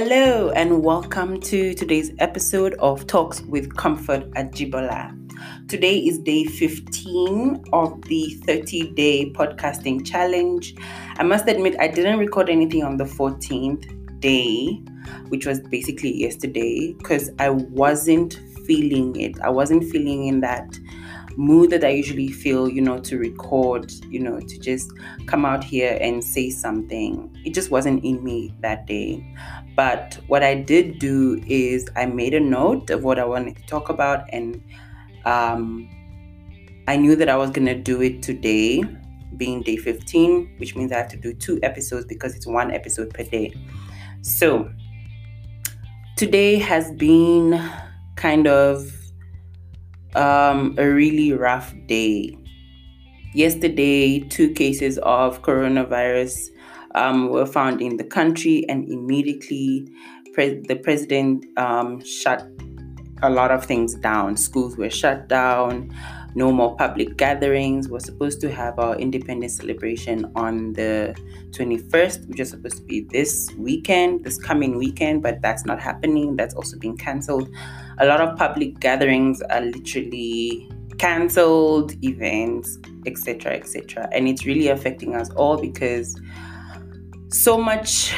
Hello, and welcome to today's episode of Talks with Comfort Ajibola. Today is day 15 of the 30 day podcasting challenge. I must admit, I didn't record anything on the 14th day, which was basically yesterday, because I wasn't feeling it. I wasn't feeling in that mood that I usually feel, you know, to record, you know, to just come out here and say something. It just wasn't in me that day. But what I did do is I made a note of what I wanted to talk about, and um, I knew that I was going to do it today, being day 15, which means I have to do two episodes because it's one episode per day. So today has been kind of um, a really rough day. Yesterday, two cases of coronavirus um, were found in the country, and immediately pre- the president um, shut a lot of things down. Schools were shut down, no more public gatherings. We're supposed to have our independence celebration on the 21st, which is supposed to be this weekend, this coming weekend, but that's not happening. That's also been cancelled. A lot of public gatherings are literally cancelled, events, etc., etc. And it's really affecting us all because so much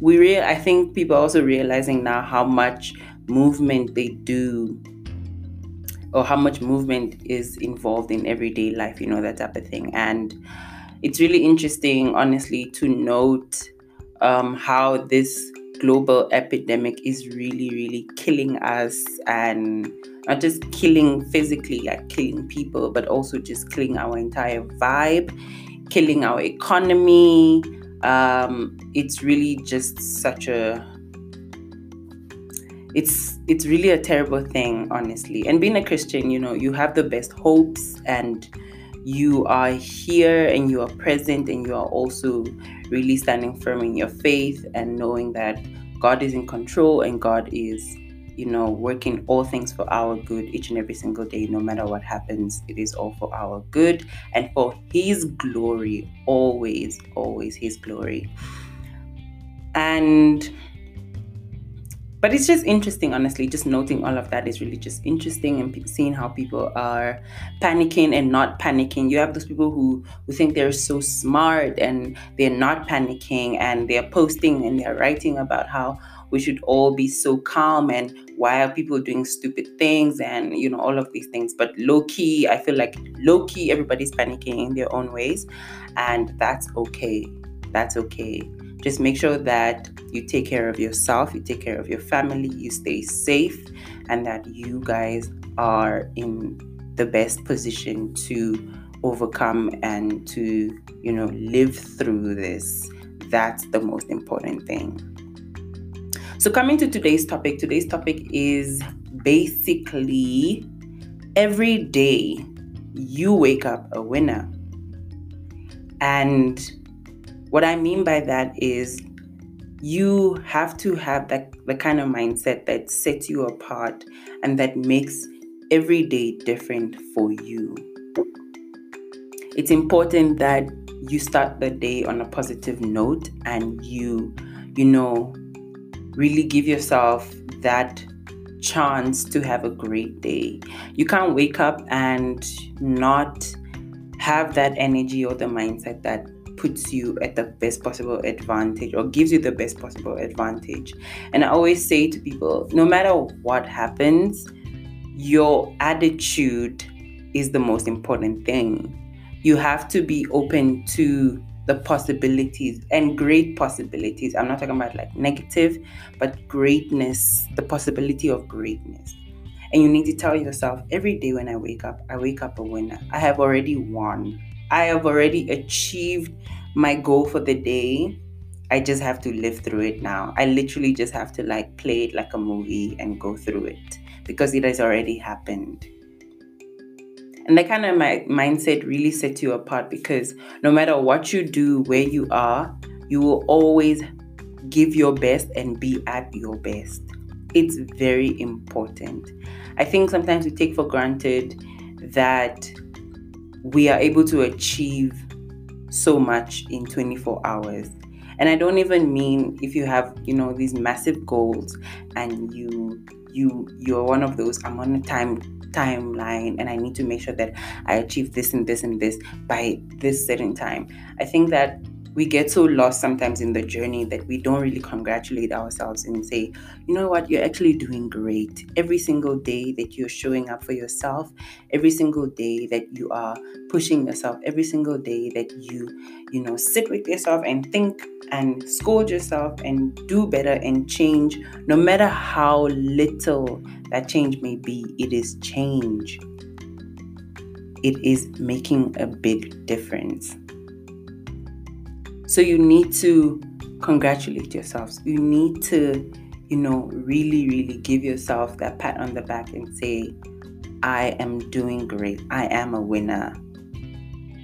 we real I think people are also realizing now how much movement they do or how much movement is involved in everyday life, you know, that type of thing. And it's really interesting, honestly, to note um, how this global epidemic is really, really killing us and not just killing physically, like killing people, but also just killing our entire vibe, killing our economy. Um, it's really just such a it's it's really a terrible thing honestly. And being a christian you know you have the best hopes and you are here and you are present and you are also really standing firm in your faith and knowing that god is in control and god is you know working all things for our good each and every single day. No matter what happens it is all for our good and for his glory always always his glory. And but it's just interesting honestly just noting all of that is really just interesting and seeing how people are panicking and not panicking. You have those people who who think they're so smart and they're not panicking and they're posting and they're writing about how we should all be so calm and why are people doing stupid things and you know all of these things. But low key i feel like low key everybody's panicking in their own ways and that's okay. That's okay just make sure that you take care of yourself, you take care of your family, you stay safe, and that you guys are in the best position to overcome and to, you know, live through this. That's the most important thing. So, coming to today's topic, today's topic is basically every day you wake up a winner. And what I mean by that is you have to have that the kind of mindset that sets you apart and that makes every day different for you. It's important that you start the day on a positive note and you you know really give yourself that chance to have a great day. You can't wake up and not have that energy or the mindset that puts you at the best possible advantage or gives you the best possible advantage. And I always say to people no matter what happens, your attitude is the most important thing. You have to be open to the possibilities and great possibilities. I'm not talking about like negative, but greatness, the possibility of greatness. And you need to tell yourself every day when I wake up, I wake up a winner. I have already won. I have already achieved my goal for the day. I just have to live through it now. I literally just have to like play it like a movie and go through it because it has already happened. And that kind of my mindset really sets you apart because no matter what you do, where you are, you will always give your best and be at your best. It's very important. I think sometimes we take for granted that we are able to achieve so much in 24 hours. And I don't even mean if you have, you know, these massive goals and you you you're one of those I'm on a time timeline and I need to make sure that I achieve this and this and this by this certain time. I think that we get so lost sometimes in the journey that we don't really congratulate ourselves and say, you know what, you're actually doing great. Every single day that you're showing up for yourself, every single day that you are pushing yourself, every single day that you, you know, sit with yourself and think and scold yourself and do better and change, no matter how little that change may be, it is change. It is making a big difference. So you need to congratulate yourselves. You need to, you know, really, really give yourself that pat on the back and say, I am doing great. I am a winner.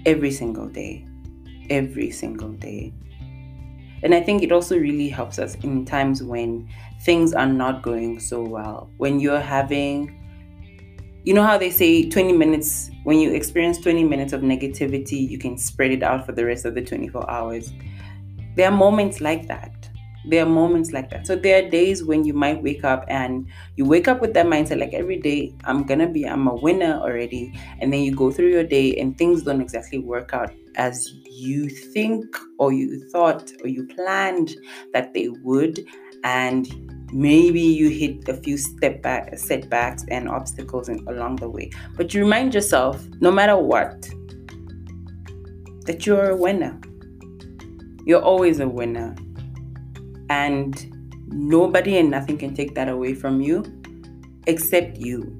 Every single day. Every single day. And I think it also really helps us in times when things are not going so well. When you're having, you know how they say 20 minutes when you experience 20 minutes of negativity, you can spread it out for the rest of the 24 hours. There are moments like that. There are moments like that. So there are days when you might wake up and you wake up with that mindset like every day, I'm gonna be, I'm a winner already. And then you go through your day and things don't exactly work out as you think or you thought or you planned that they would. And maybe you hit a few step back setbacks and obstacles in, along the way. But you remind yourself no matter what that you're a winner. You're always a winner. And nobody and nothing can take that away from you except you.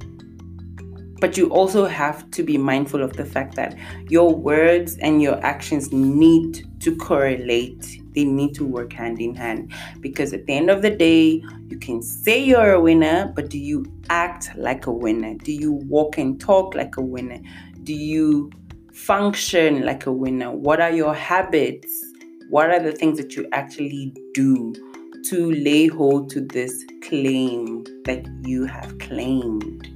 But you also have to be mindful of the fact that your words and your actions need to correlate. They need to work hand in hand. Because at the end of the day, you can say you're a winner, but do you act like a winner? Do you walk and talk like a winner? Do you function like a winner? What are your habits? What are the things that you actually do to lay hold to this claim that you have claimed?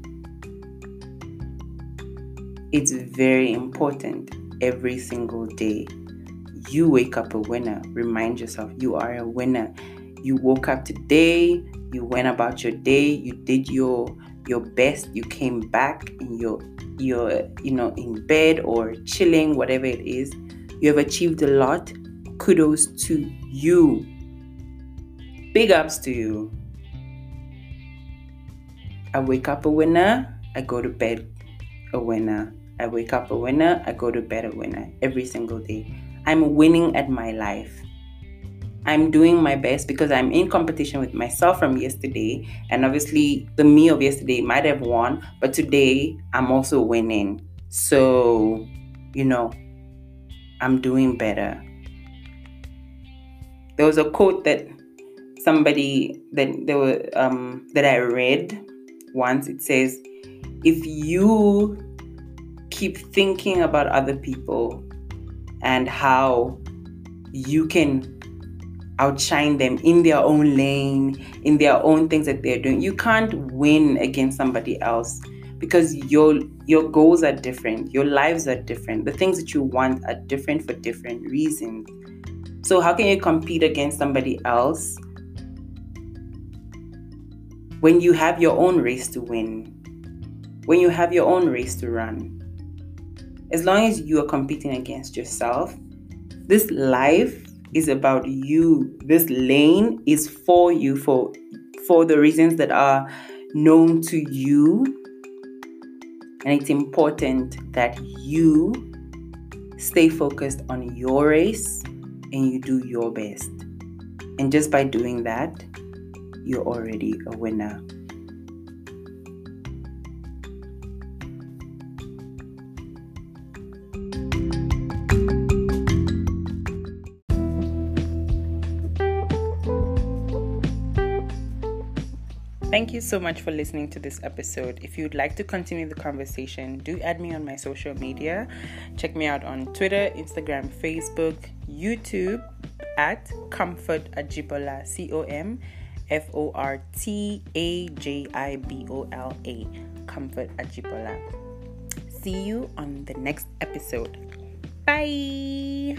It's very important every single day. You wake up a winner. Remind yourself you are a winner. You woke up today, you went about your day, you did your your best, you came back in your your you know in bed or chilling, whatever it is. You have achieved a lot. Kudos to you. Big ups to you. I wake up a winner, I go to bed a winner. I wake up a winner, I go to bed a winner every single day. I'm winning at my life. I'm doing my best because I'm in competition with myself from yesterday. And obviously, the me of yesterday might have won, but today I'm also winning. So, you know, I'm doing better. There was a quote that somebody that there were um, that I read once. It says, "If you keep thinking about other people and how you can outshine them in their own lane, in their own things that they're doing. You can't win against somebody else because your your goals are different, your lives are different. The things that you want are different for different reasons. So how can you compete against somebody else when you have your own race to win? When you have your own race to run? As long as you are competing against yourself, this life is about you. This lane is for you for for the reasons that are known to you. And it's important that you stay focused on your race and you do your best. And just by doing that, you're already a winner. Thank you so much for listening to this episode. If you'd like to continue the conversation, do add me on my social media. Check me out on Twitter, Instagram, Facebook, YouTube at Comfort Ajibola, C O M F O R T A J I B O L A, Comfort Ajibola. See you on the next episode. Bye.